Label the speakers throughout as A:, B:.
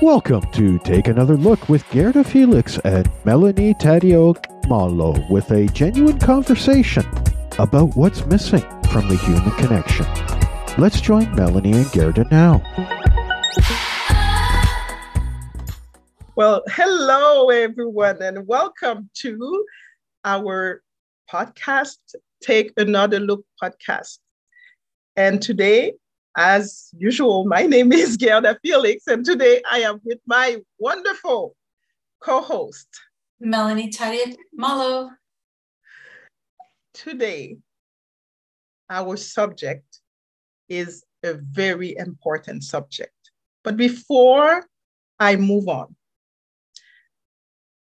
A: Welcome to Take Another Look with Gerda Felix and Melanie Taddeo Malo with a genuine conversation about what's missing from the human connection. Let's join Melanie and Gerda now.
B: Well, hello, everyone, and welcome to our podcast, Take Another Look podcast. And today, as usual, my name is Gerda Felix, and today I am with my wonderful co host,
C: Melanie Taddeo Malo.
B: Today, our subject is a very important subject. But before I move on,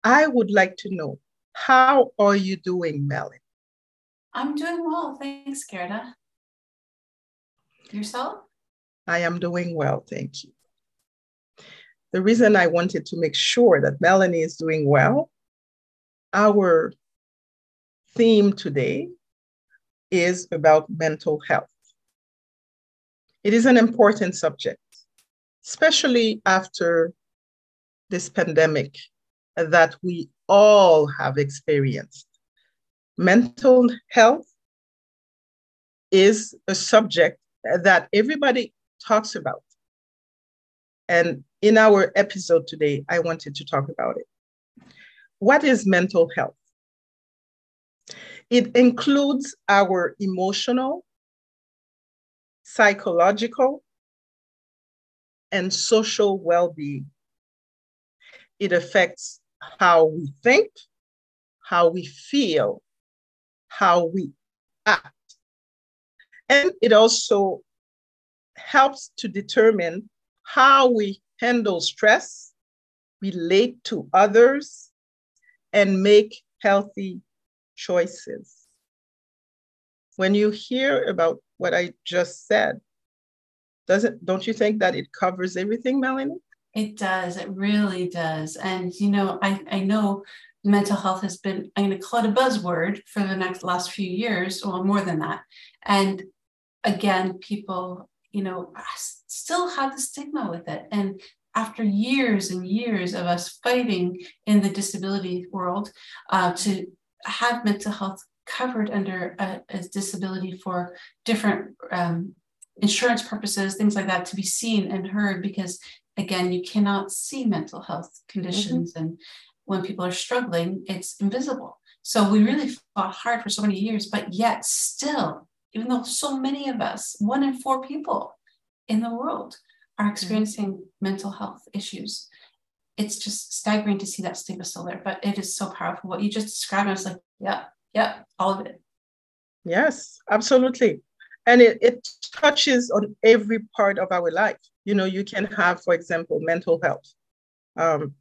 B: I would like to know how are you doing, Melanie?
C: I'm doing well. Thanks, Gerda. Yourself?
B: I am doing well, thank you. The reason I wanted to make sure that Melanie is doing well, our theme today is about mental health. It is an important subject, especially after this pandemic that we all have experienced. Mental health is a subject that everybody talks about. And in our episode today, I wanted to talk about it. What is mental health? It includes our emotional, psychological, and social well being. It affects how we think, how we feel, how we act. And it also helps to determine how we handle stress, relate to others, and make healthy choices. When you hear about what I just said, doesn't don't you think that it covers everything, Melanie?
C: It does. It really does. And you know, I, I know mental health has been, I'm going to call it a buzzword for the next last few years, or more than that. And again, people, you know, still had the stigma with it. And after years and years of us fighting in the disability world uh, to have mental health covered under a, a disability for different um, insurance purposes, things like that, to be seen and heard because again, you cannot see mental health conditions. Mm-hmm. And when people are struggling, it's invisible. So we really fought hard for so many years, but yet still, even though so many of us, one in four people in the world are mm-hmm. experiencing mm-hmm. mental health issues. It's just staggering to see that stigma still there, but it is so powerful. What you just described, I was like, yeah, yeah, all of it.
B: Yes, absolutely. And it, it touches on every part of our life you know, you can have, for example, mental health, um,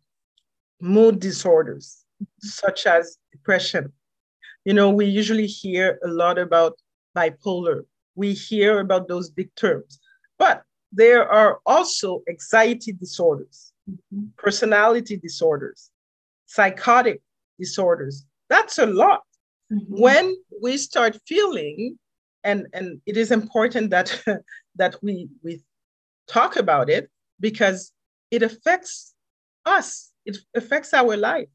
B: mood disorders, such as depression. You know, we usually hear a lot about bipolar. We hear about those big terms, but there are also anxiety disorders, mm-hmm. personality disorders, psychotic disorders. That's a lot. Mm-hmm. When we start feeling, and, and it is important that, that we, we talk about it because it affects us. It affects our life.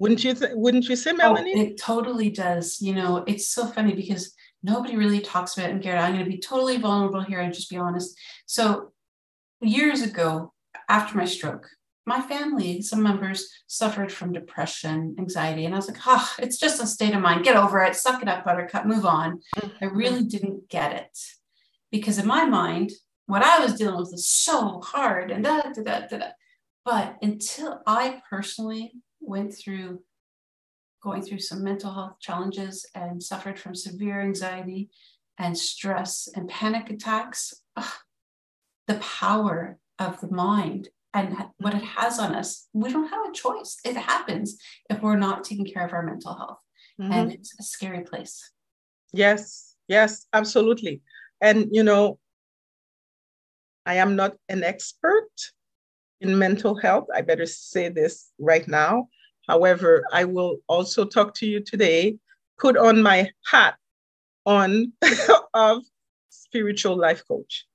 B: Wouldn't you? Th- wouldn't you say, Melanie?
C: Oh, it totally does. You know, it's so funny because nobody really talks about it. And Gerda, I'm going to be totally vulnerable here and just be honest. So, years ago, after my stroke, my family, some members suffered from depression, anxiety, and I was like, "Oh, it's just a state of mind. Get over it. Suck it up, Buttercup. Move on." Mm-hmm. I really didn't get it because in my mind, what I was dealing with was so hard and da da da da. da. But until I personally went through going through some mental health challenges and suffered from severe anxiety and stress and panic attacks, ugh, the power of the mind and what it has on us, we don't have a choice. It happens if we're not taking care of our mental health. Mm-hmm. And it's a scary place.
B: Yes, yes, absolutely. And, you know, I am not an expert in mental health. I better say this right now. However, I will also talk to you today, put on my hat on of spiritual life coach.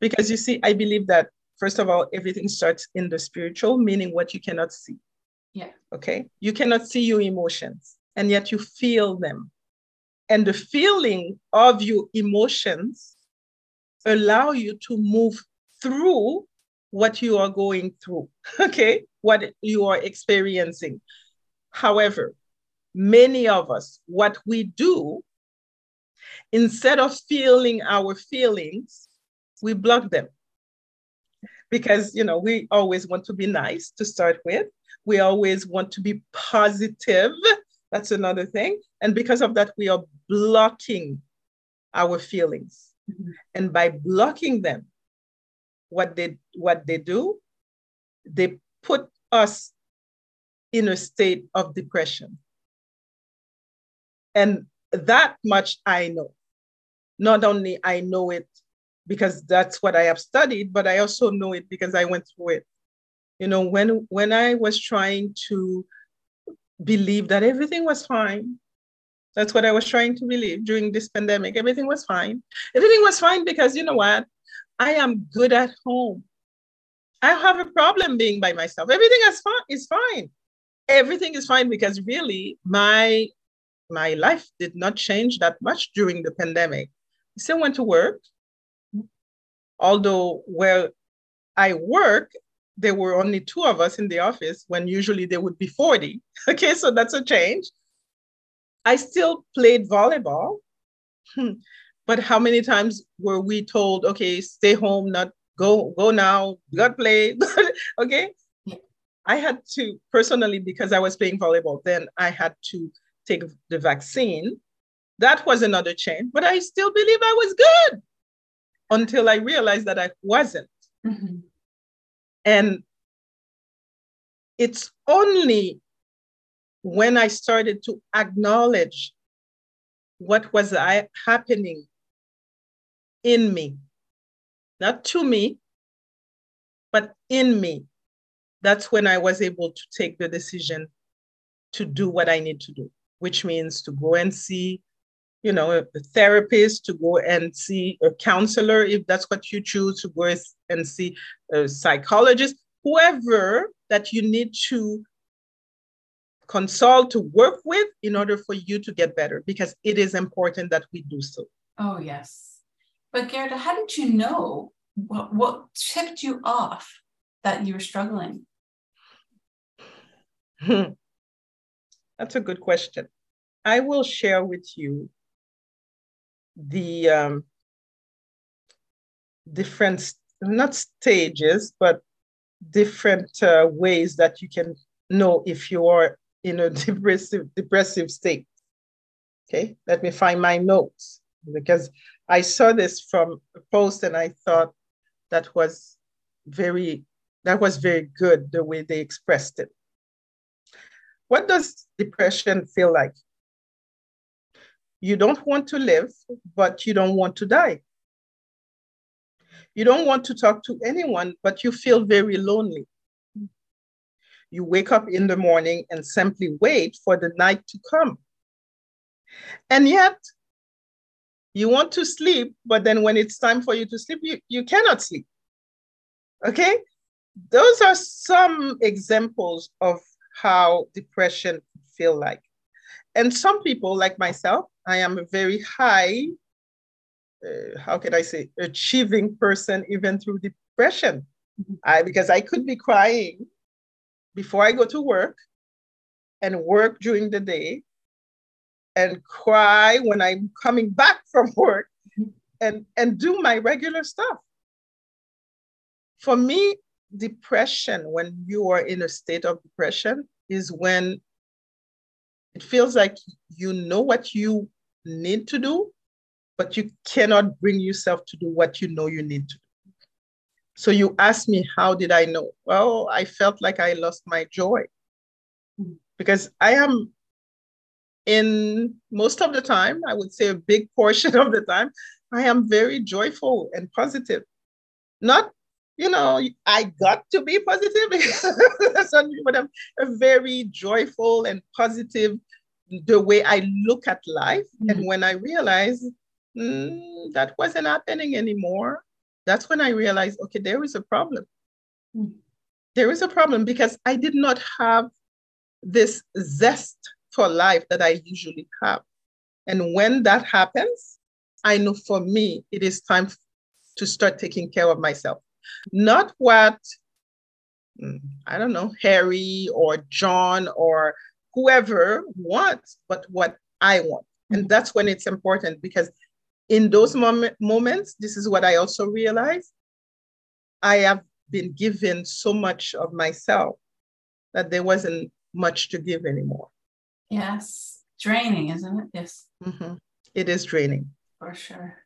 B: Because you see, I believe that first of all, everything starts in the spiritual, meaning what you cannot see.
C: Yeah.
B: Okay. You cannot see your emotions, and yet you feel them. And the feeling of your emotions allow you to move through what you are going through, okay? What you are experiencing. However, many of us, what we do, instead of feeling our feelings, we block them. Because, you know, we always want to be nice to start with. We always want to be positive. That's another thing. And because of that, we are blocking our feelings. Mm-hmm. And by blocking them, what they what they do, they put us in a state of depression. And that much I know. Not only I know it because that's what I have studied, but I also know it because I went through it. You know, when when I was trying to believe that everything was fine, that's what I was trying to believe during this pandemic. Everything was fine. Everything was fine because you know what? I am good at home. I have a problem being by myself. Everything is fine. Is fine. Everything is fine because really my my life did not change that much during the pandemic. I still went to work. Although where I work, there were only two of us in the office when usually there would be 40. Okay, so that's a change. I still played volleyball. Hmm. But how many times were we told, okay, stay home, not go, go now, God play, okay? I had to personally, because I was playing volleyball, then I had to take the vaccine. That was another change, but I still believe I was good until I realized that I wasn't. Mm-hmm. And it's only when I started to acknowledge what was happening in me, not to me, but in me. That's when I was able to take the decision to do what I need to do, which means to go and see, you know, a, therapist, to go and see a counselor, if that's what you choose, to go and see a psychologist, whoever that you need to consult to work with in order for you to get better because it is important that we do so.
C: Oh, yes. But Gerda, how did you know what, what tipped you off that you were struggling?
B: That's a good question. I will share with you the um, different, not stages, but different uh, ways that you can know if you are in a depressive depressive state. Okay, let me find my notes because I saw this from a post and I thought that was very that was very good the way they expressed it. What does depression feel like? You don't want to live, but you don't want to die. You don't want to talk to anyone, but you feel very lonely. You wake up in the morning and simply wait for the night to come. And yet, you want to sleep, but then when it's time for you to sleep, you, you cannot sleep. Okay? Those are some examples of how depression feel like. And some people, like myself, I am a very high, uh, how can I say, achieving person even through depression. I, because I could be crying before I go to work and work during the day and cry when I'm coming back from work and, and do my regular stuff. For me, depression, when you are in a state of depression, is when it feels like you know what you need to do, but you cannot bring yourself to do what you know you need to do. So you ask me, how did I know? Well, I felt like I lost my joy hmm. because I am in most of the time, I would say a big portion of the time, I am very joyful and positive. Not, you know, I got to be positive, but I'm very joyful and positive the way I look at life. Mm-hmm. And when I realized mm, that wasn't happening anymore, that's when I realized, okay, there is a problem.
C: Mm.
B: There is a problem because I did not have this zest for life that I usually have. And when that happens, I know for me, it is time to start taking care of myself. Not what, mm, I don't know, Harry or John or whoever wants, but what I want. And mm-hmm. that's when it's important because in those moment, moments, this is what I also realized. I have been given so much of myself that there wasn't much to give anymore.
C: Yes. Draining, isn't it? Yes.
B: Mm-hmm. It is draining.
C: For sure.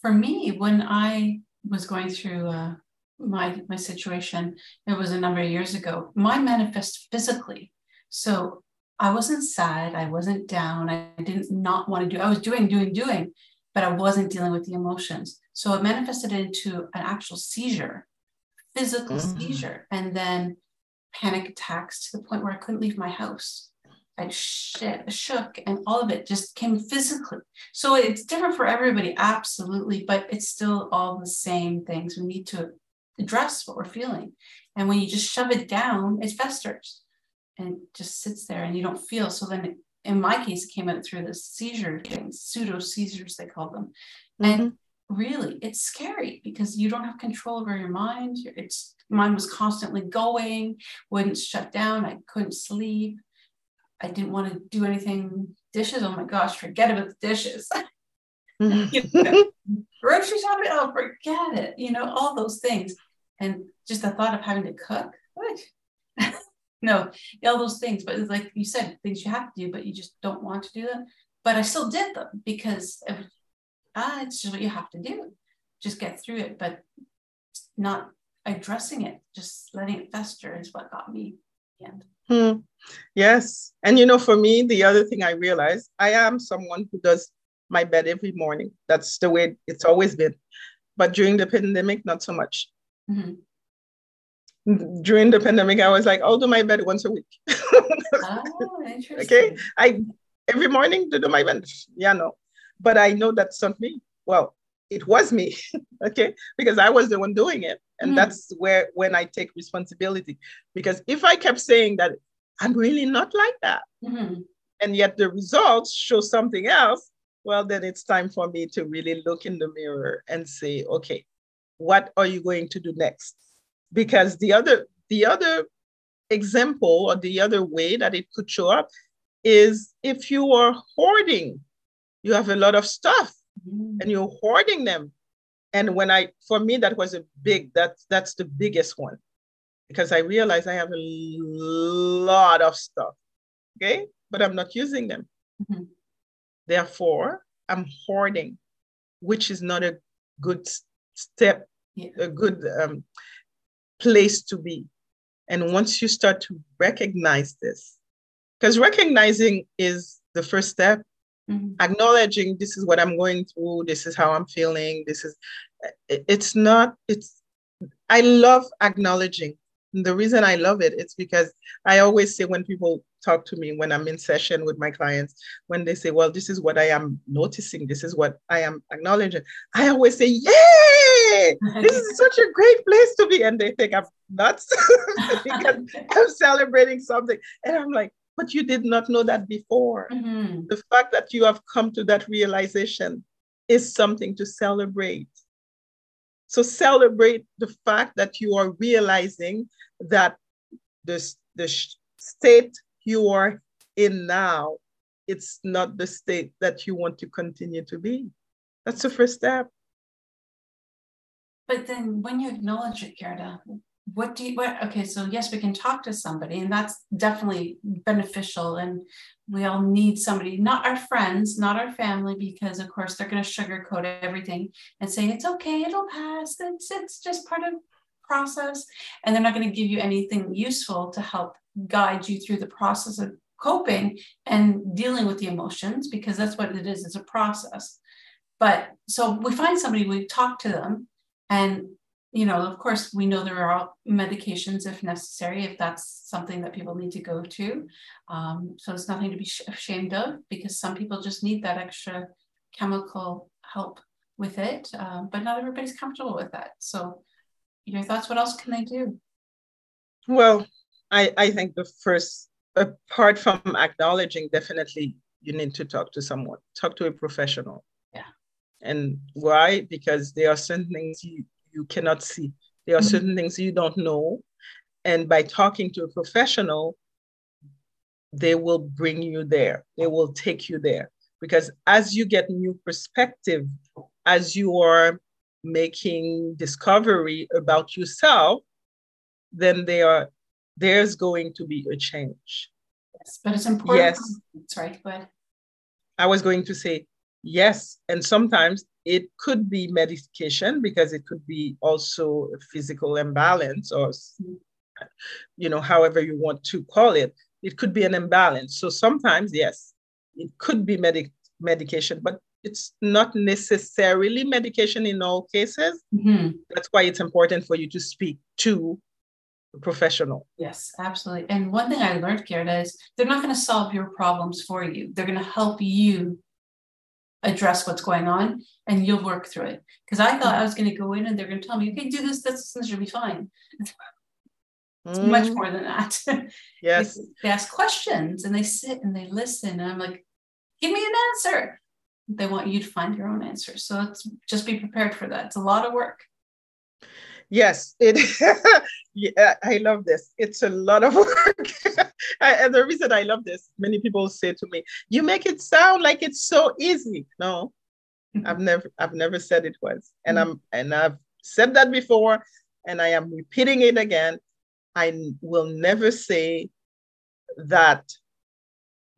C: For me, when I was going through uh, my my situation, it was a number of years ago. My manifest physically. So I wasn't sad. I wasn't down. I didn't not want to do. I was doing, doing, doing, but I wasn't dealing with the emotions. So it manifested into an actual seizure, physical mm-hmm. seizure, and then panic attacks to the point where I couldn't leave my house. I shit, shook, and all of it just came physically. So it's different for everybody, absolutely, but it's still all the same things. We need to address what we're feeling. And when you just shove it down, it festers and just sits there and you don't feel. So then it, in my case, it came out through the seizure things, pseudo seizures, they call them. Mm-hmm. And really, it's scary because you don't have control over your mind. It's mine was constantly going, wouldn't shut down. I couldn't sleep. I didn't want to do anything. Dishes, oh my gosh, forget about the dishes. you know, grocery shopping, oh, forget it. You know, all those things. And just the thought of having to cook, what? no, all those things. But it's like you said, things you have to do, but you just don't want to do them. But I still did them because of, ah, it's just what you have to do. Just get through it, but not addressing it, just letting it fester is what got me the end.
B: Hmm. Yes. And you know, for me, the other thing I realized, I am someone who does my bed every morning. That's the way it's always been. But during the pandemic, not so much. Mm-hmm during the pandemic, I was like, I'll do my bed once a week. oh, interesting. Okay. I every morning to do my bed. Yeah, no. But I know that's not me. Well, it was me. okay. Because I was the one doing it. And mm. that's where when I take responsibility. Because if I kept saying that I'm really not like that, mm-hmm. and yet the results show something else, well, then it's time for me to really look in the mirror and say, okay, what are you going to do next? because the other the other example or the other way that it could show up is if you are hoarding you have a lot of stuff mm. and you're hoarding them and when i for me that was a big that's that's the biggest one because i realized i have a lot of stuff okay but i'm not using them mm-hmm. therefore i'm hoarding which is not a good step yeah. a good um, place to be. And once you start to recognize this, because recognizing is the first step, mm-hmm. acknowledging this is what I'm going through, this is how I'm feeling, this is, it's not, it's, I love acknowledging. And the reason I love it, it's because I always say when people talk to me when I'm in session with my clients, when they say, Well, this is what I am noticing, this is what I am acknowledging, I always say, Yay! This is such a great place to be. And they think I'm nuts because I'm celebrating something. And I'm like, But you did not know that before. Mm-hmm. The fact that you have come to that realization is something to celebrate. So celebrate the fact that you are realizing that the, the state you are in now, it's not the state that you want to continue to be. That's the first step.
C: But then when you acknowledge it, Gerda, what do you what okay so yes we can talk to somebody and that's definitely beneficial and we all need somebody not our friends not our family because of course they're going to sugarcoat everything and say it's okay it'll pass it's it's just part of process and they're not going to give you anything useful to help guide you through the process of coping and dealing with the emotions because that's what it is it's a process. But so we find somebody we talk to them and you know of course we know there are medications if necessary if that's something that people need to go to um, so it's nothing to be ashamed of because some people just need that extra chemical help with it, um, but not everybody's comfortable with that. So, your thoughts? What else can they do?
B: Well, I I think the first, apart from acknowledging, definitely you need to talk to someone, talk to a professional.
C: Yeah.
B: And why? Because there are certain things you you cannot see. There are mm-hmm. certain things you don't know, and by talking to a professional, they will bring you there. They will take you there because as you get new perspective as you are making discovery about yourself then there are there's going to be a change
C: yes but it's important yes sorry go ahead
B: i was going to say yes and sometimes it could be medication because it could be also a physical imbalance or you know however you want to call it it could be an imbalance so sometimes yes it could be medic- medication, but it's not necessarily medication in all cases. Mm-hmm. That's why it's important for you to speak to a professional.
C: Yes, absolutely. And one thing I learned, Gerda, is they're not going to solve your problems for you. They're going to help you address what's going on and you'll work through it. Because I thought I was going to go in and they're going to tell me, okay, do this, this, this should be fine. It's mm. much more than that.
B: Yes.
C: they, they ask questions and they sit and they listen. And I'm like, give me an answer. They want you to find your own answer. So it's just be prepared for that. It's a lot of work.
B: Yes, it. yeah, I love this. It's a lot of work, and the reason I love this, many people say to me, "You make it sound like it's so easy." No, mm-hmm. I've never, I've never said it was, and mm-hmm. I'm, and I've said that before, and I am repeating it again. I will never say that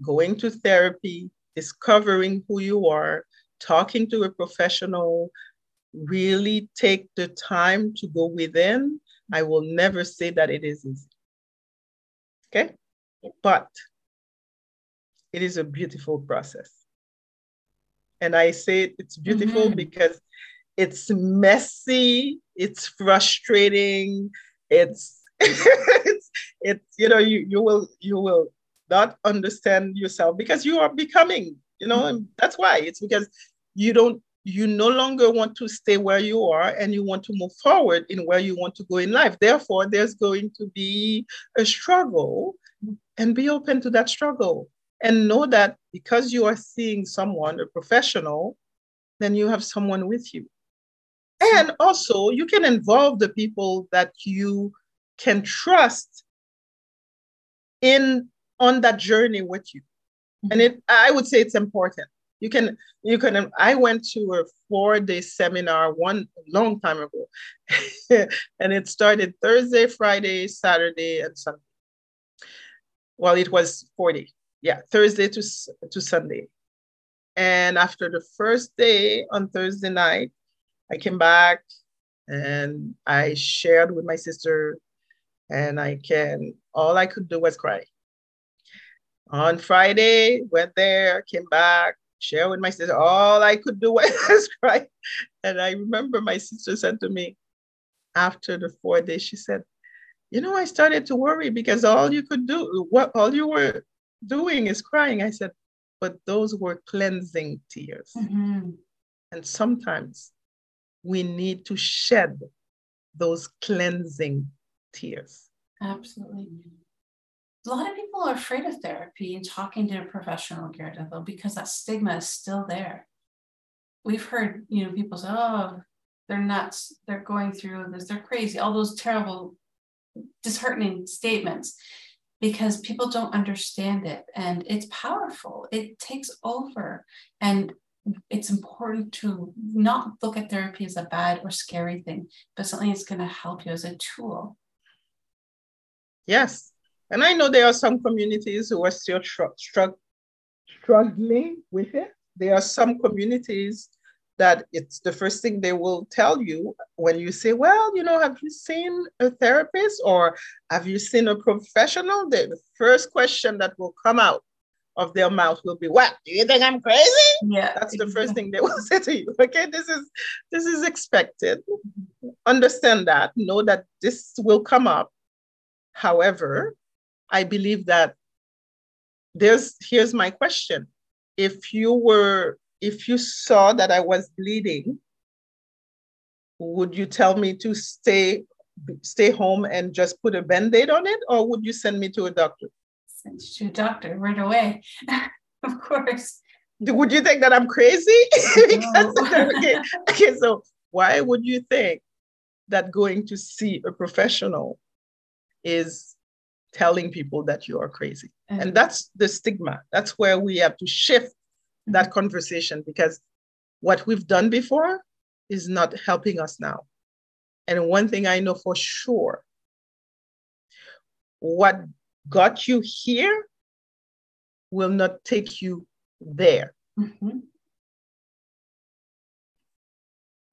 B: going to therapy discovering who you are, talking to a professional, really take the time to go within. I will never say that it is easy. Okay? But it is a beautiful process. And I say it's beautiful mm-hmm. because it's messy, it's frustrating, it's it's it's you know you you will you will not understand yourself because you are becoming, you know, and that's why it's because you don't, you no longer want to stay where you are and you want to move forward in where you want to go in life. Therefore, there's going to be a struggle and be open to that struggle and know that because you are seeing someone, a professional, then you have someone with you. And also, you can involve the people that you can trust in on that journey with you. And it, I would say it's important. You can, you can, I went to a four day seminar one long time ago, and it started Thursday, Friday, Saturday, and Sunday. Well, it was 40. Yeah, Thursday to, to Sunday. And after the first day on Thursday night, I came back and I shared with my sister, and I can, all I could do was cry on Friday, went there, came back, shared with my sister. All I could do was cry. And I remember my sister said to me after the four days, she said, You know, I started to worry because all you could do, what all you were doing is crying. I said, But those were cleansing tears. Mm-hmm. And sometimes we need to shed those cleansing tears.
C: Absolutely a lot of people are afraid of therapy and talking to a professional, though, because that stigma is still there. We've heard, you know, people say, oh, they're nuts, they're going through this, they're crazy, all those terrible, disheartening statements because people don't understand it and it's powerful. It takes over. And it's important to not look at therapy as a bad or scary thing, but something that's going to help you as a tool.
B: Yes, and I know there are some communities who are still str- str- struggling with it. There are some communities that it's the first thing they will tell you when you say, Well, you know, have you seen a therapist or have you seen a professional? The first question that will come out of their mouth will be, What? Do you think I'm crazy?
C: Yeah.
B: That's the first thing they will say to you. Okay, this is this is expected. Understand that. Know that this will come up. However, I believe that there's here's my question. If you were, if you saw that I was bleeding would you tell me to stay stay home and just put a band-aid on it? Or would you send me to a doctor?
C: Send you to a doctor right away. Of course.
B: Would you think that i'm crazy? Because, okay, okay so why would you think that going to see a professional is telling people that you are crazy mm-hmm. and that's the stigma that's where we have to shift that conversation because what we've done before is not helping us now. And one thing I know for sure what got you here will not take you there.
C: Mm-hmm.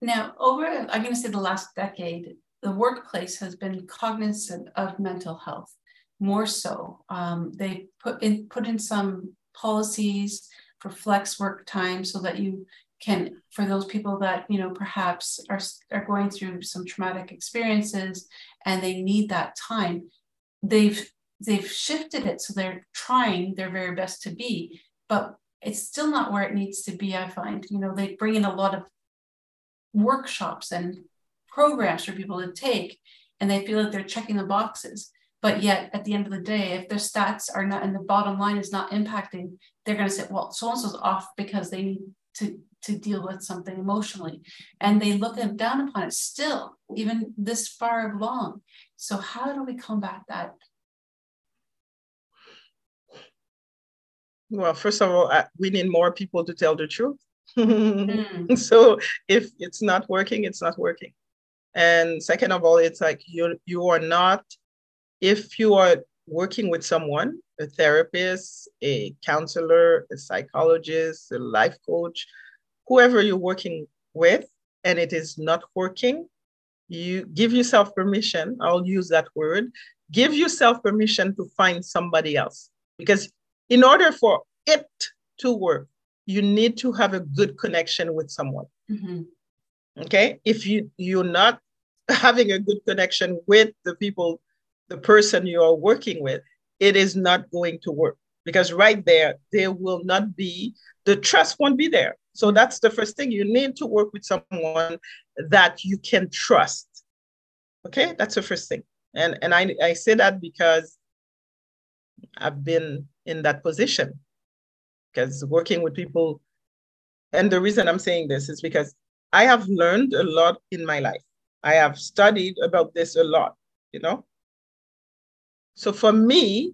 C: Now, over, I'm going to say the last decade, the workplace has been cognizant of mental health more so. Um, they put in, put in some policies for flex work time so that you can for those people that you know perhaps are, are going through some traumatic experiences and they need that time they've they've shifted it so they're trying their very best to be but it's still not where it needs to be i find you know they bring in a lot of workshops and programs for people to take and they feel like they're checking the boxes but yet at the end of the day if their stats are not and the bottom line is not impacting they're going to say well so and so's off because they need to to deal with something emotionally. And they look down upon it still even this far along so how do we combat that?
B: Well first of all we need more people to tell the truth. Mm. so if it's not working it's not working. And second of all it's like you you are not if you are working with someone a therapist a counselor a psychologist a life coach whoever you're working with and it is not working, you give yourself permission. I'll use that word. Give yourself permission to find somebody else. Because in order for it to work, you need to have a good connection with someone. Mm-hmm. Okay. If you you're not having a good connection with the people, the person you are working with, it is not going to work because right there, there will not be the trust won't be there. So that's the first thing. You need to work with someone that you can trust. Okay, that's the first thing. And and I, I say that because I've been in that position. Because working with people, and the reason I'm saying this is because I have learned a lot in my life. I have studied about this a lot, you know. So for me,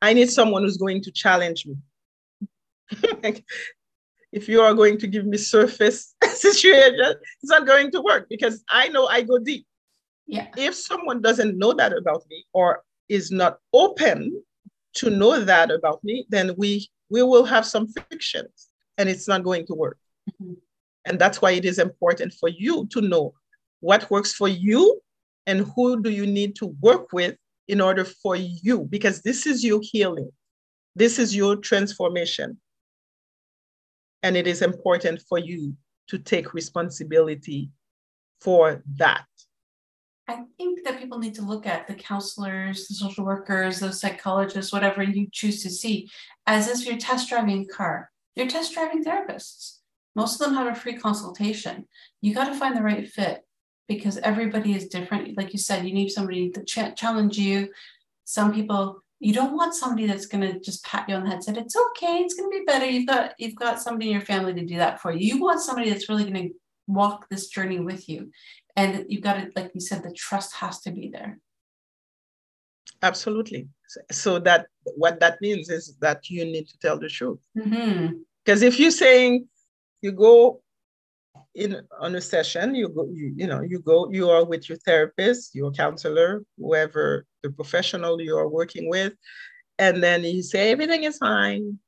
B: I need someone who's going to challenge me. if you are going to give me surface situation, it's not going to work because I know I go deep.
C: Yeah.
B: If someone doesn't know that about me or is not open to know that about me, then we we will have some frictions and it's not going to work. Mm-hmm. And that's why it is important for you to know what works for you and who do you need to work with in order for you because this is your healing. This is your transformation. And it is important for you to take responsibility for that.
C: I think that people need to look at the counselors, the social workers, the psychologists, whatever you choose to see, as if you're test driving a car. You're test driving therapists. Most of them have a free consultation. You got to find the right fit because everybody is different. Like you said, you need somebody to ch- challenge you. Some people you don't want somebody that's going to just pat you on the head and say it's okay it's going to be better you've got you've got somebody in your family to do that for you you want somebody that's really going to walk this journey with you and you've got to like you said the trust has to be there
B: absolutely so that what that means is that you need to tell the truth because
C: mm-hmm.
B: if you're saying you go in on a session you go you, you know you go you are with your therapist your counselor whoever the professional you are working with and then you say everything is fine.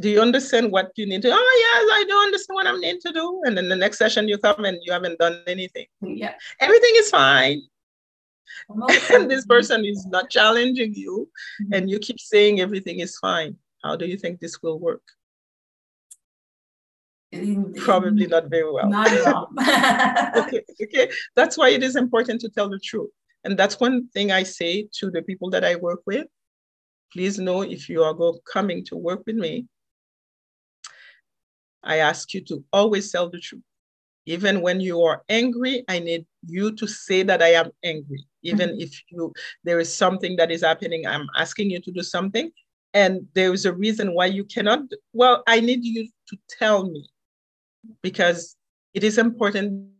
B: Do you understand what you need to oh yes i do understand what I'm need to do. And then the next session you come and you haven't done anything.
C: Yeah.
B: Everything is fine. And this person is not challenging you mm-hmm. and you keep saying everything is fine. How do you think this will work Probably not very well.
C: Not at all.
B: okay, okay. That's why it is important to tell the truth. And that's one thing I say to the people that I work with. Please know if you are go, coming to work with me, I ask you to always tell the truth. Even when you are angry, I need you to say that I am angry. Even mm-hmm. if you there is something that is happening, I'm asking you to do something, and there is a reason why you cannot. Well, I need you to tell me because it is important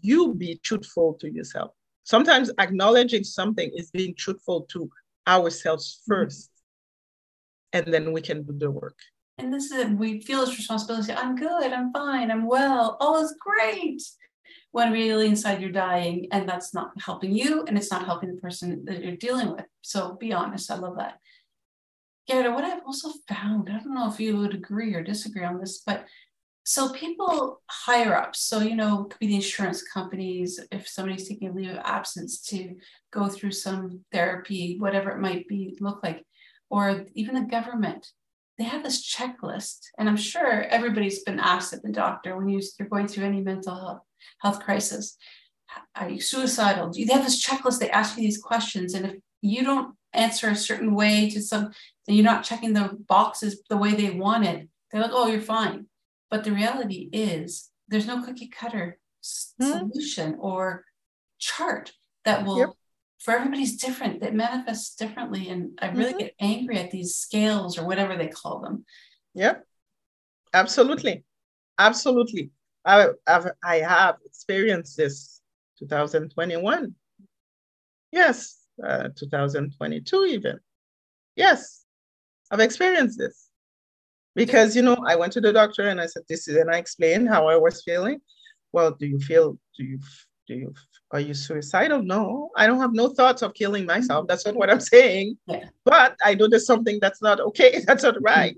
B: you be truthful to yourself. Sometimes acknowledging something is being truthful to ourselves 1st mm-hmm. and then we can do the work.
C: And this is we feel this responsibility. I'm good. I'm fine. I'm well. All is great. When really inside you're dying, and that's not helping you, and it's not helping the person that you're dealing with. So be honest. I love that. Gerda, what I've also found, I don't know if you would agree or disagree on this, but so people higher up, so you know, could be the insurance companies, if somebody's taking a leave of absence to go through some therapy, whatever it might be, look like, or even the government, they have this checklist. And I'm sure everybody's been asked at the doctor when you, you're going through any mental health, health crisis, are you suicidal? Do you have this checklist? They ask you these questions. And if you don't answer a certain way to some, then you're not checking the boxes the way they want it. they're like, oh, you're fine but the reality is, there's no cookie cutter mm-hmm. solution or chart that will, yep. for everybody's different, that manifests differently. And I really mm-hmm. get angry at these scales or whatever they call them.
B: Yep, absolutely. Absolutely. I, I've, I have experienced this 2021. Yes, uh, 2022 even. Yes, I've experienced this because you know i went to the doctor and i said this is and i explained how i was feeling well do you feel do you do you are you suicidal no i don't have no thoughts of killing myself that's not what i'm saying yeah. but i know there's something that's not okay that's not right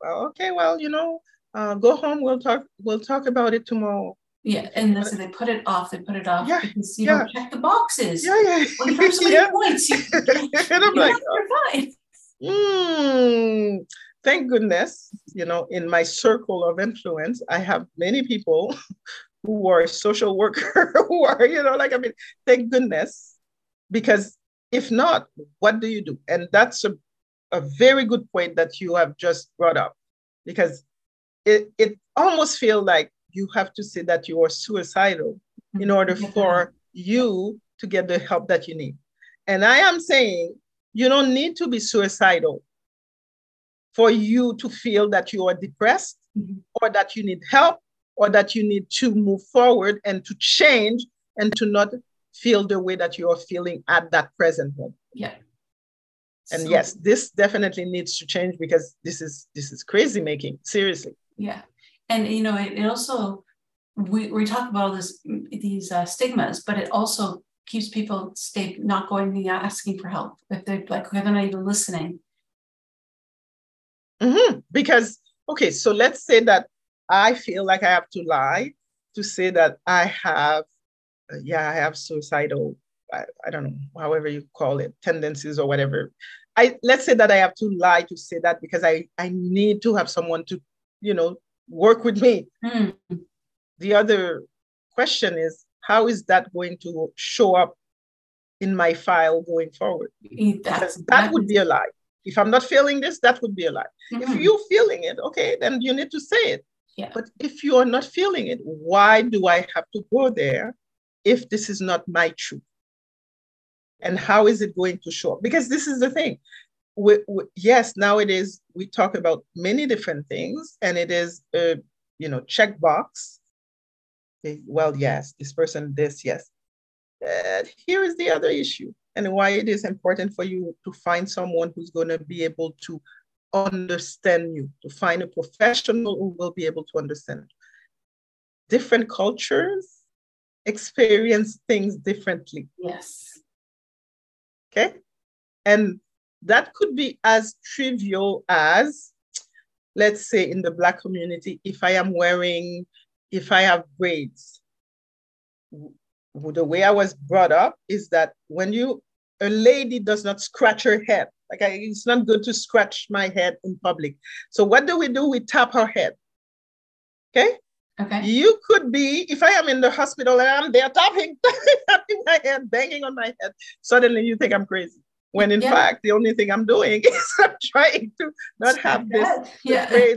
B: well okay well you know uh, go home we'll talk we'll talk about it tomorrow
C: yeah, and so they put it off. They put it off yeah, because you yeah. don't check the boxes.
B: Yeah, yeah. Well, you have so many yeah. points. You, and I'm like, you're fine. Mm, thank goodness, you know, in my circle of influence, I have many people who are social worker who are, you know, like, I mean, thank goodness, because if not, what do you do? And that's a, a very good point that you have just brought up, because it, it almost feels like you have to say that you are suicidal in order for you to get the help that you need. And I am saying you don't need to be suicidal for you to feel that you are depressed mm-hmm. or that you need help or that you need to move forward and to change and to not feel the way that you are feeling at that present moment.
C: Yeah.
B: And so, yes, this definitely needs to change because this is this is crazy making, seriously.
C: Yeah. And you know, it, it also we, we talk about all this these uh, stigmas, but it also keeps people stay not going and asking for help if they're like they're not even listening
B: Mm-hmm. Because, okay, so let's say that I feel like I have to lie to say that I have, uh, yeah, I have suicidal, I, I don't know, however you call it, tendencies or whatever. I let's say that I have to lie to say that because I I need to have someone to, you know, work with me. Mm. The other question is how is that going to show up in my file going forward? That's, that would be a lie. If I'm not feeling this, that would be a lie. Mm-hmm. If you're feeling it, okay, then you need to say it.
C: Yeah.
B: But if you are not feeling it, why do I have to go there if this is not my truth? And how is it going to show up? Because this is the thing. We, we, yes, nowadays we talk about many different things, and it is a you know checkbox. Well, yes, this person, this, yes. But here is the other issue and why it is important for you to find someone who's going to be able to understand you, to find a professional who will be able to understand. Different cultures experience things differently.
C: Yes.
B: Okay. And that could be as trivial as, let's say, in the Black community, if I am wearing, if I have braids, the way I was brought up is that when you a lady does not scratch her head. Like I, it's not good to scratch my head in public. So what do we do? We tap her head. Okay.
C: Okay.
B: You could be, if I am in the hospital and I'm there tapping, tapping my head, banging on my head, suddenly you think I'm crazy. When in yeah. fact, the only thing I'm doing is I'm trying to not have this
C: yeah.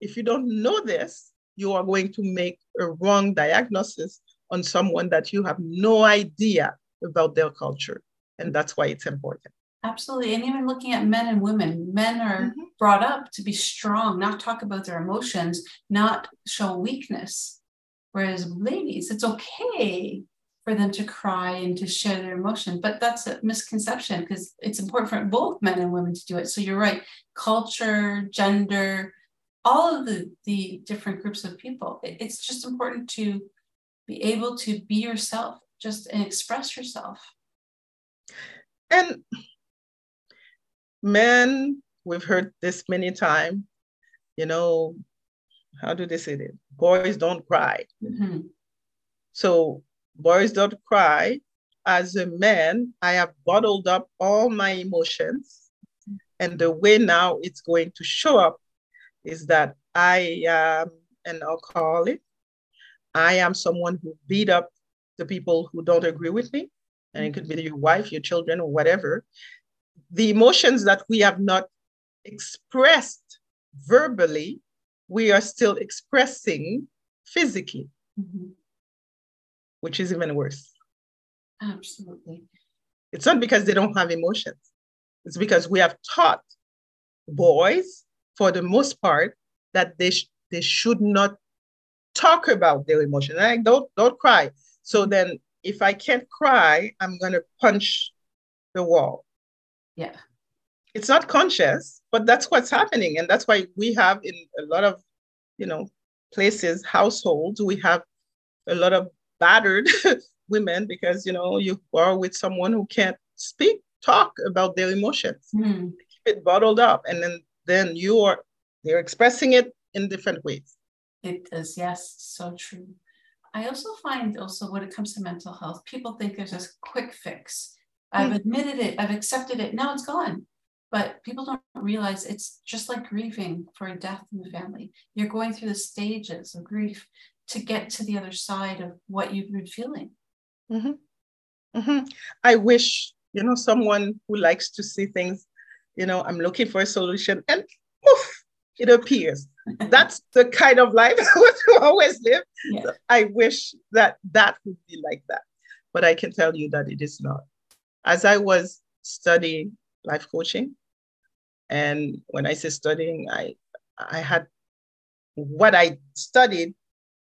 B: if you don't know this, you are going to make a wrong diagnosis on someone that you have no idea about their culture. And that's why it's important.
C: Absolutely. And even looking at men and women, men are mm-hmm. brought up to be strong, not talk about their emotions, not show weakness. Whereas ladies, it's okay for them to cry and to share their emotion. But that's a misconception because it's important for both men and women to do it. So you're right. Culture, gender, all of the, the different groups of people, it's just important to be able to be yourself just and express yourself.
B: And men, we've heard this many times, you know, how do they say it? Boys don't cry. Mm-hmm. So boys don't cry. As a man, I have bottled up all my emotions. And the way now it's going to show up is that I am an alcoholic. I am someone who beat up the people who don't agree with me. And it could be your wife, your children, or whatever the emotions that we have not expressed verbally, we are still expressing physically, mm-hmm. which is even worse.
C: Absolutely.
B: It's not because they don't have emotions, it's because we have taught boys, for the most part, that they, sh- they should not talk about their emotions. Like, don't, don't cry. So then, if I can't cry, I'm going to punch the wall.
C: Yeah.
B: It's not conscious, but that's what's happening. And that's why we have in a lot of, you know, places, households, we have a lot of battered women because, you know, you are with someone who can't speak, talk about their emotions, mm. keep it bottled up. And then, then you are, they're expressing it in different ways.
C: It is, yes, so true. I also find also when it comes to mental health, people think there's this quick fix I've hmm. admitted it, I've accepted it, now it's gone. But people don't realize it's just like grieving for a death in the family. You're going through the stages of grief to get to the other side of what you've been feeling.
B: Mm-hmm. Mm-hmm. I wish, you know, someone who likes to see things, you know, I'm looking for a solution and poof, it appears. That's the kind of life I to always live. Yeah. I wish that that would be like that. But I can tell you that it is not as I was studying life coaching, and when I say studying, I I had what I studied.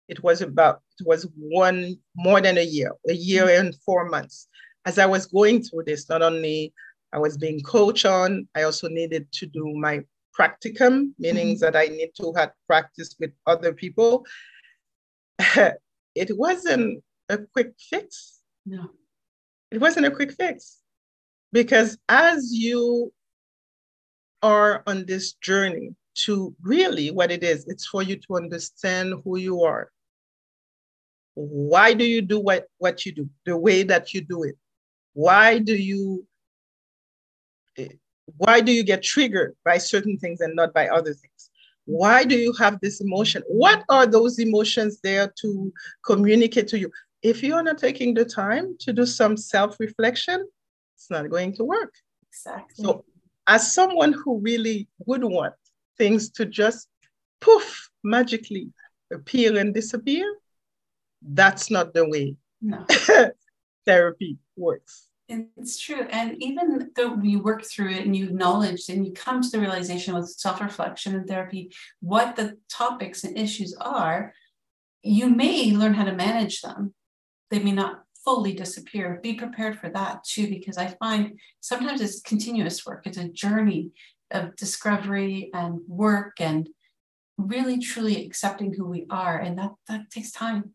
B: It was about it was one more than a year, a year and four months. As I was going through this, not only I was being coached on, I also needed to do my practicum, meaning mm-hmm. that I need to have practice with other people. it wasn't a quick fix.
C: No.
B: It wasn't a quick fix because as you are on this journey to really what it is, it's for you to understand who you are. Why do you do what, what you do, the way that you do it? Why do you why do you get triggered by certain things and not by other things? Why do you have this emotion? What are those emotions there to communicate to you? if you're not taking the time to do some self reflection, it's not going to work.
C: Exactly.
B: So, as someone who really would want things to just poof magically appear and disappear, that's not the way
C: no.
B: therapy works.
C: It's true. And even though you work through it and you acknowledge and you come to the realization with self reflection and therapy what the topics and issues are, you may learn how to manage them they may not fully disappear. Be prepared for that too, because I find sometimes it's continuous work. It's a journey of discovery and work and really truly accepting who we are. And that, that takes time.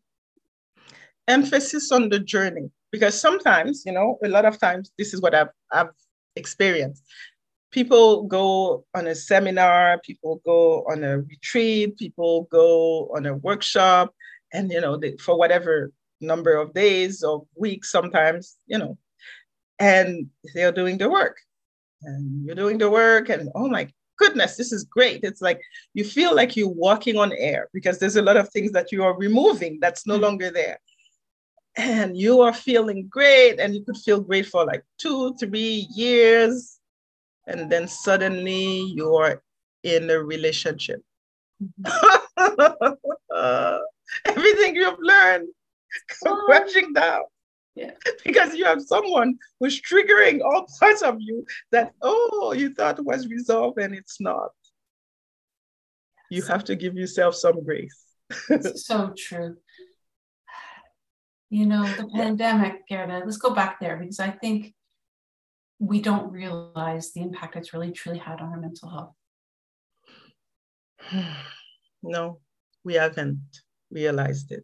B: Emphasis on the journey, because sometimes, you know, a lot of times this is what I've, I've experienced. People go on a seminar, people go on a retreat, people go on a workshop, and you know, they, for whatever number of days or weeks sometimes, you know, and they're doing the work. And you're doing the work, and oh my goodness, this is great. It's like you feel like you're walking on air because there's a lot of things that you are removing that's no mm-hmm. longer there. And you are feeling great, and you could feel great for like two, three years. And then suddenly you're in a relationship Mm-hmm. Everything you've learned come crashing down.
C: Yeah.
B: Because you have someone who's triggering all parts of you that, oh, you thought was resolved and it's not. You have to give yourself some grace.
C: so true. You know, the pandemic, Gerda, let's go back there because I think we don't realize the impact it's really truly had on our mental health.
B: No, we haven't realized it.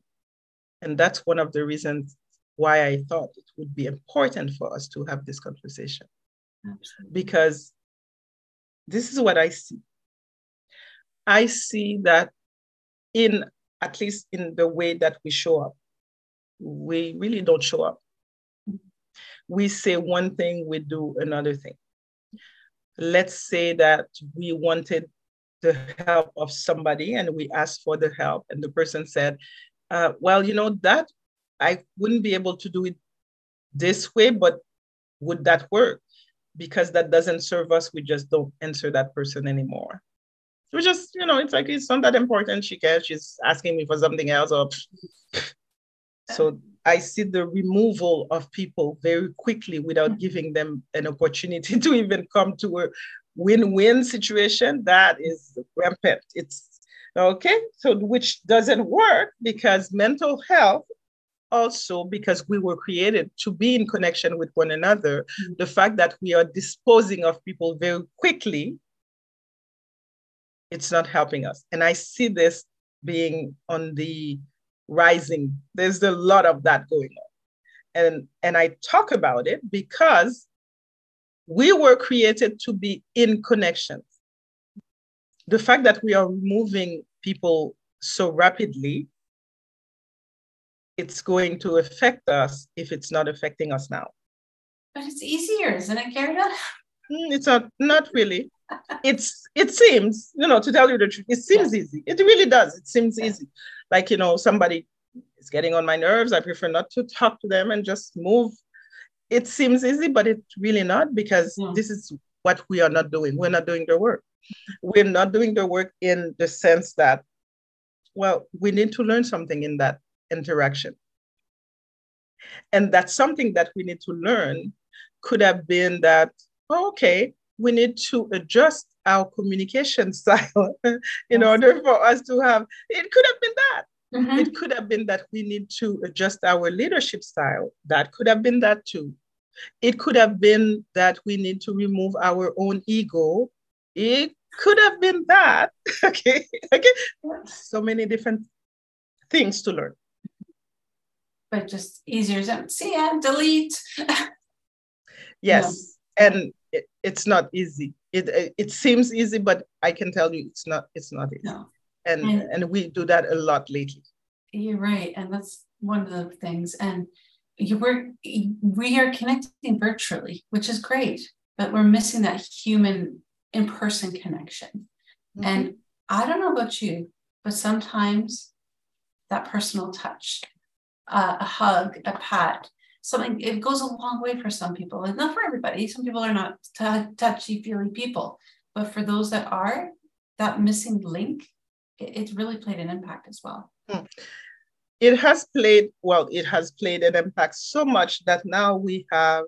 B: And that's one of the reasons why I thought it would be important for us to have this conversation.
C: Absolutely.
B: Because this is what I see. I see that in at least in the way that we show up, we really don't show up. We say one thing, we do another thing. Let's say that we wanted the help of somebody and we asked for the help, and the person said, uh, Well, you know, that I wouldn't be able to do it this way, but would that work? Because that doesn't serve us, we just don't answer that person anymore. We just, you know, it's like it's not that important. She cares. She's asking me for something else. Or so I see the removal of people very quickly without giving them an opportunity to even come to a win-win situation. That is rampant. It's okay. So which doesn't work because mental health also because we were created to be in connection with one another, mm-hmm. the fact that we are disposing of people very quickly, it's not helping us. And I see this being on the rising. There's a lot of that going on. And, and I talk about it because we were created to be in connection. The fact that we are removing people so rapidly it's going to affect us if it's not affecting us now.
C: But it's easier, isn't it, Gerda?
B: Mm, it's not not really. it's it seems, you know, to tell you the truth, it seems yeah. easy. It really does. It seems yeah. easy. Like, you know, somebody is getting on my nerves. I prefer not to talk to them and just move. It seems easy, but it's really not because yeah. this is what we are not doing. We're not doing the work. We're not doing the work in the sense that, well, we need to learn something in that interaction. And that's something that we need to learn could have been that, oh, okay, we need to adjust our communication style in order for us to have, it could have been that. Mm-hmm. It could have been that we need to adjust our leadership style. That could have been that too. It could have been that we need to remove our own ego. It could have been that. okay. Okay. So many different things to learn
C: but just easier to see and delete.
B: yes, and it, it's not easy. It, it seems easy, but I can tell you it's not. It's not easy.
C: No.
B: And, and and we do that a lot lately.
C: You're right, and that's one of the things. And you were we are connecting virtually, which is great, but we're missing that human in-person connection. Mm-hmm. And I don't know about you, but sometimes that personal touch uh, a hug, a pat, something, it goes a long way for some people. And not for everybody. Some people are not t- touchy feely people. But for those that are, that missing link, it, it's really played an impact as well. Hmm.
B: It has played, well, it has played an impact so much that now we have,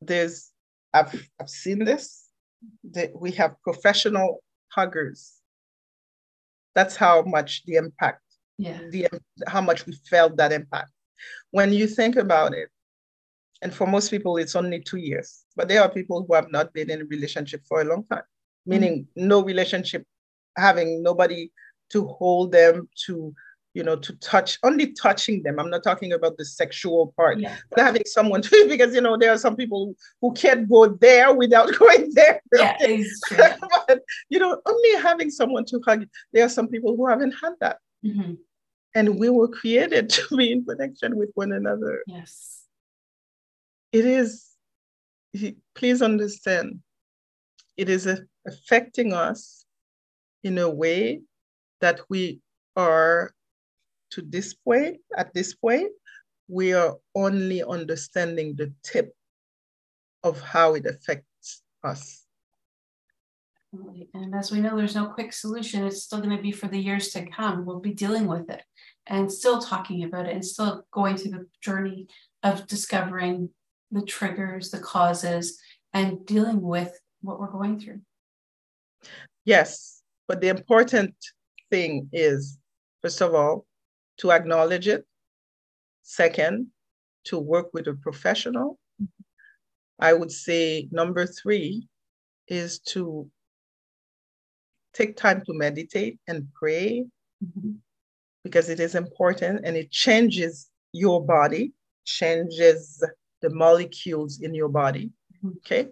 B: there's, I've, I've seen this, that we have professional huggers. That's how much the impact
C: yeah.
B: the how much we felt that impact. When you think about it, and for most people it's only two years, but there are people who have not been in a relationship for a long time, meaning mm-hmm. no relationship, having nobody to hold them, to you know, to touch, only touching them. I'm not talking about the sexual part,
C: yeah.
B: but having someone to, because, you know, there are some people who can't go there without going there.
C: Yeah,
B: but, you know, only having someone to hug, there are some people who haven't had that.
C: Mm-hmm.
B: And we were created to be in connection with one another.
C: Yes.
B: It is, please understand, it is affecting us in a way that we are to this point, at this point, we are only understanding the tip of how it affects us.
C: And as we know, there's no quick solution. It's still going to be for the years to come. We'll be dealing with it and still talking about it and still going through the journey of discovering the triggers, the causes, and dealing with what we're going through.
B: Yes. But the important thing is, first of all, to acknowledge it. Second, to work with a professional. I would say number three is to take time to meditate and pray mm-hmm. Because it is important and it changes your body, changes the molecules in your body. Mm-hmm. Okay.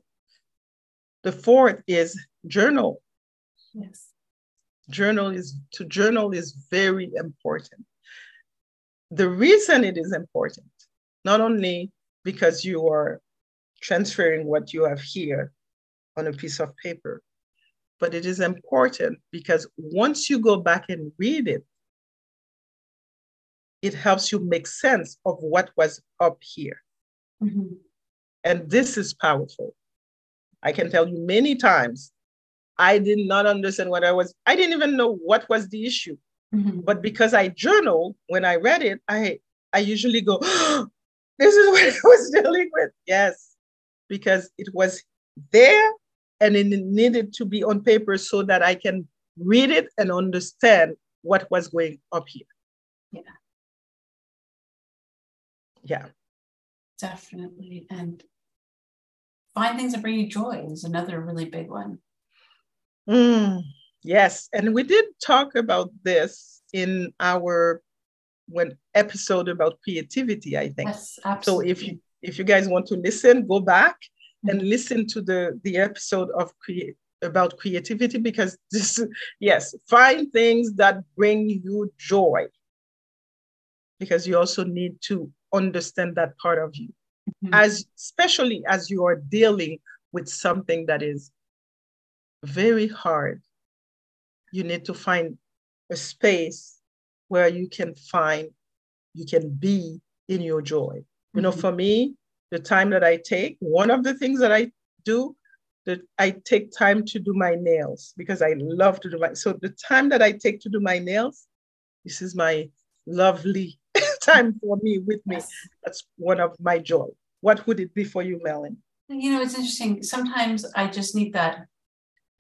B: The fourth is journal.
C: Yes.
B: Journal is to journal is very important. The reason it is important, not only because you are transferring what you have here on a piece of paper, but it is important because once you go back and read it, it helps you make sense of what was up here. Mm-hmm. And this is powerful. I can tell you many times, I did not understand what I was, I didn't even know what was the issue. Mm-hmm. But because I journal, when I read it, I I usually go, oh, this is what I was dealing with. Yes, because it was there and it needed to be on paper so that I can read it and understand what was going up here. Yeah.
C: Definitely. And find things that bring you joy is another really big one.
B: Mm, yes. And we did talk about this in our when episode about creativity, I think.
C: Yes, absolutely.
B: So if you if you guys want to listen, go back and listen to the the episode of create about creativity because this yes find things that bring you joy because you also need to understand that part of you mm-hmm. as especially as you are dealing with something that is very hard you need to find a space where you can find you can be in your joy you know mm-hmm. for me the time that I take. One of the things that I do, that I take time to do my nails because I love to do my. So the time that I take to do my nails, this is my lovely time for me with me. Yes. That's one of my joy. What would it be for you, Melanie?
C: You know, it's interesting. Sometimes I just need that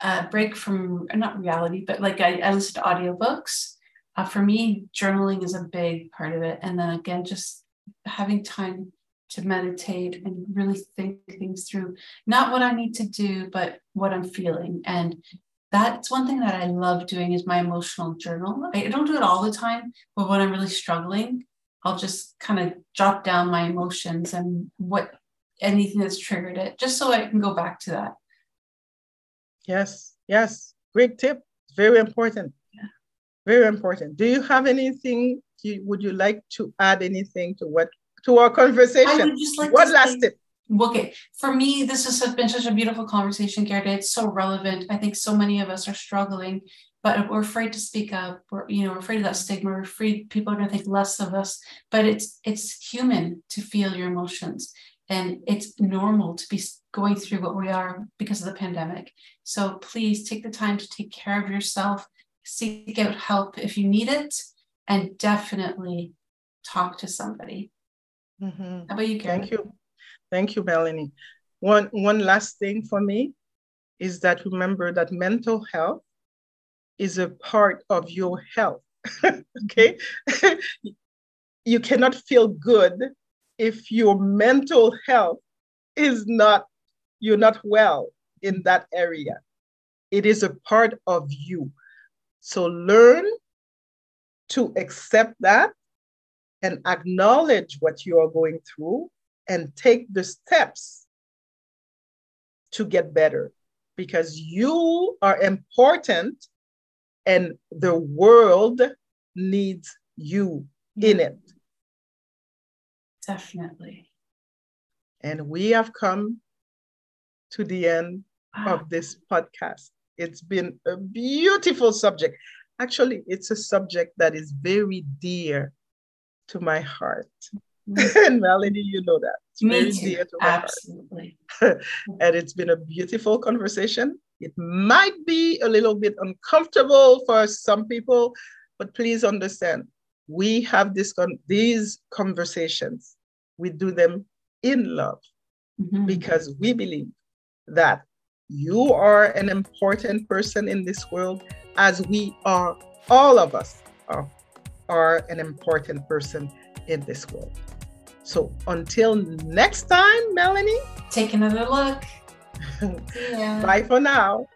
C: uh, break from not reality, but like I, I listen to audiobooks. Uh, for me, journaling is a big part of it. And then again, just having time to meditate and really think things through not what i need to do but what i'm feeling and that's one thing that i love doing is my emotional journal i don't do it all the time but when i'm really struggling i'll just kind of jot down my emotions and what anything that's triggered it just so i can go back to that
B: yes yes great tip very important yeah. very important do you have anything you, would you like to add anything to what to our conversation. I would just like what lasted?
C: Okay, for me, this has been such a beautiful conversation, Gerda. It's so relevant. I think so many of us are struggling, but we're afraid to speak up. We're, you know, we're afraid of that stigma. We're afraid people are going to think less of us. But it's it's human to feel your emotions, and it's normal to be going through what we are because of the pandemic. So please take the time to take care of yourself. Seek out help if you need it, and definitely talk to somebody. Mm-hmm. How about you, Karen?
B: Thank you. Thank you, Melanie. One, one last thing for me is that remember that mental health is a part of your health. okay? you cannot feel good if your mental health is not, you're not well in that area. It is a part of you. So learn to accept that and acknowledge what you are going through and take the steps to get better because you are important and the world needs you in it.
C: Definitely.
B: And we have come to the end wow. of this podcast. It's been a beautiful subject. Actually, it's a subject that is very dear to my heart. Mm-hmm. and Melanie, you know that.
C: It's Me very too. dear to my Absolutely.
B: heart. and it's been a beautiful conversation. It might be a little bit uncomfortable for some people, but please understand, we have this con- these conversations. We do them in love mm-hmm. because we believe that you are an important person in this world, as we are, all of us are, are an important person in this world. So until next time, Melanie,
C: take another look.
B: Yeah. Bye for now.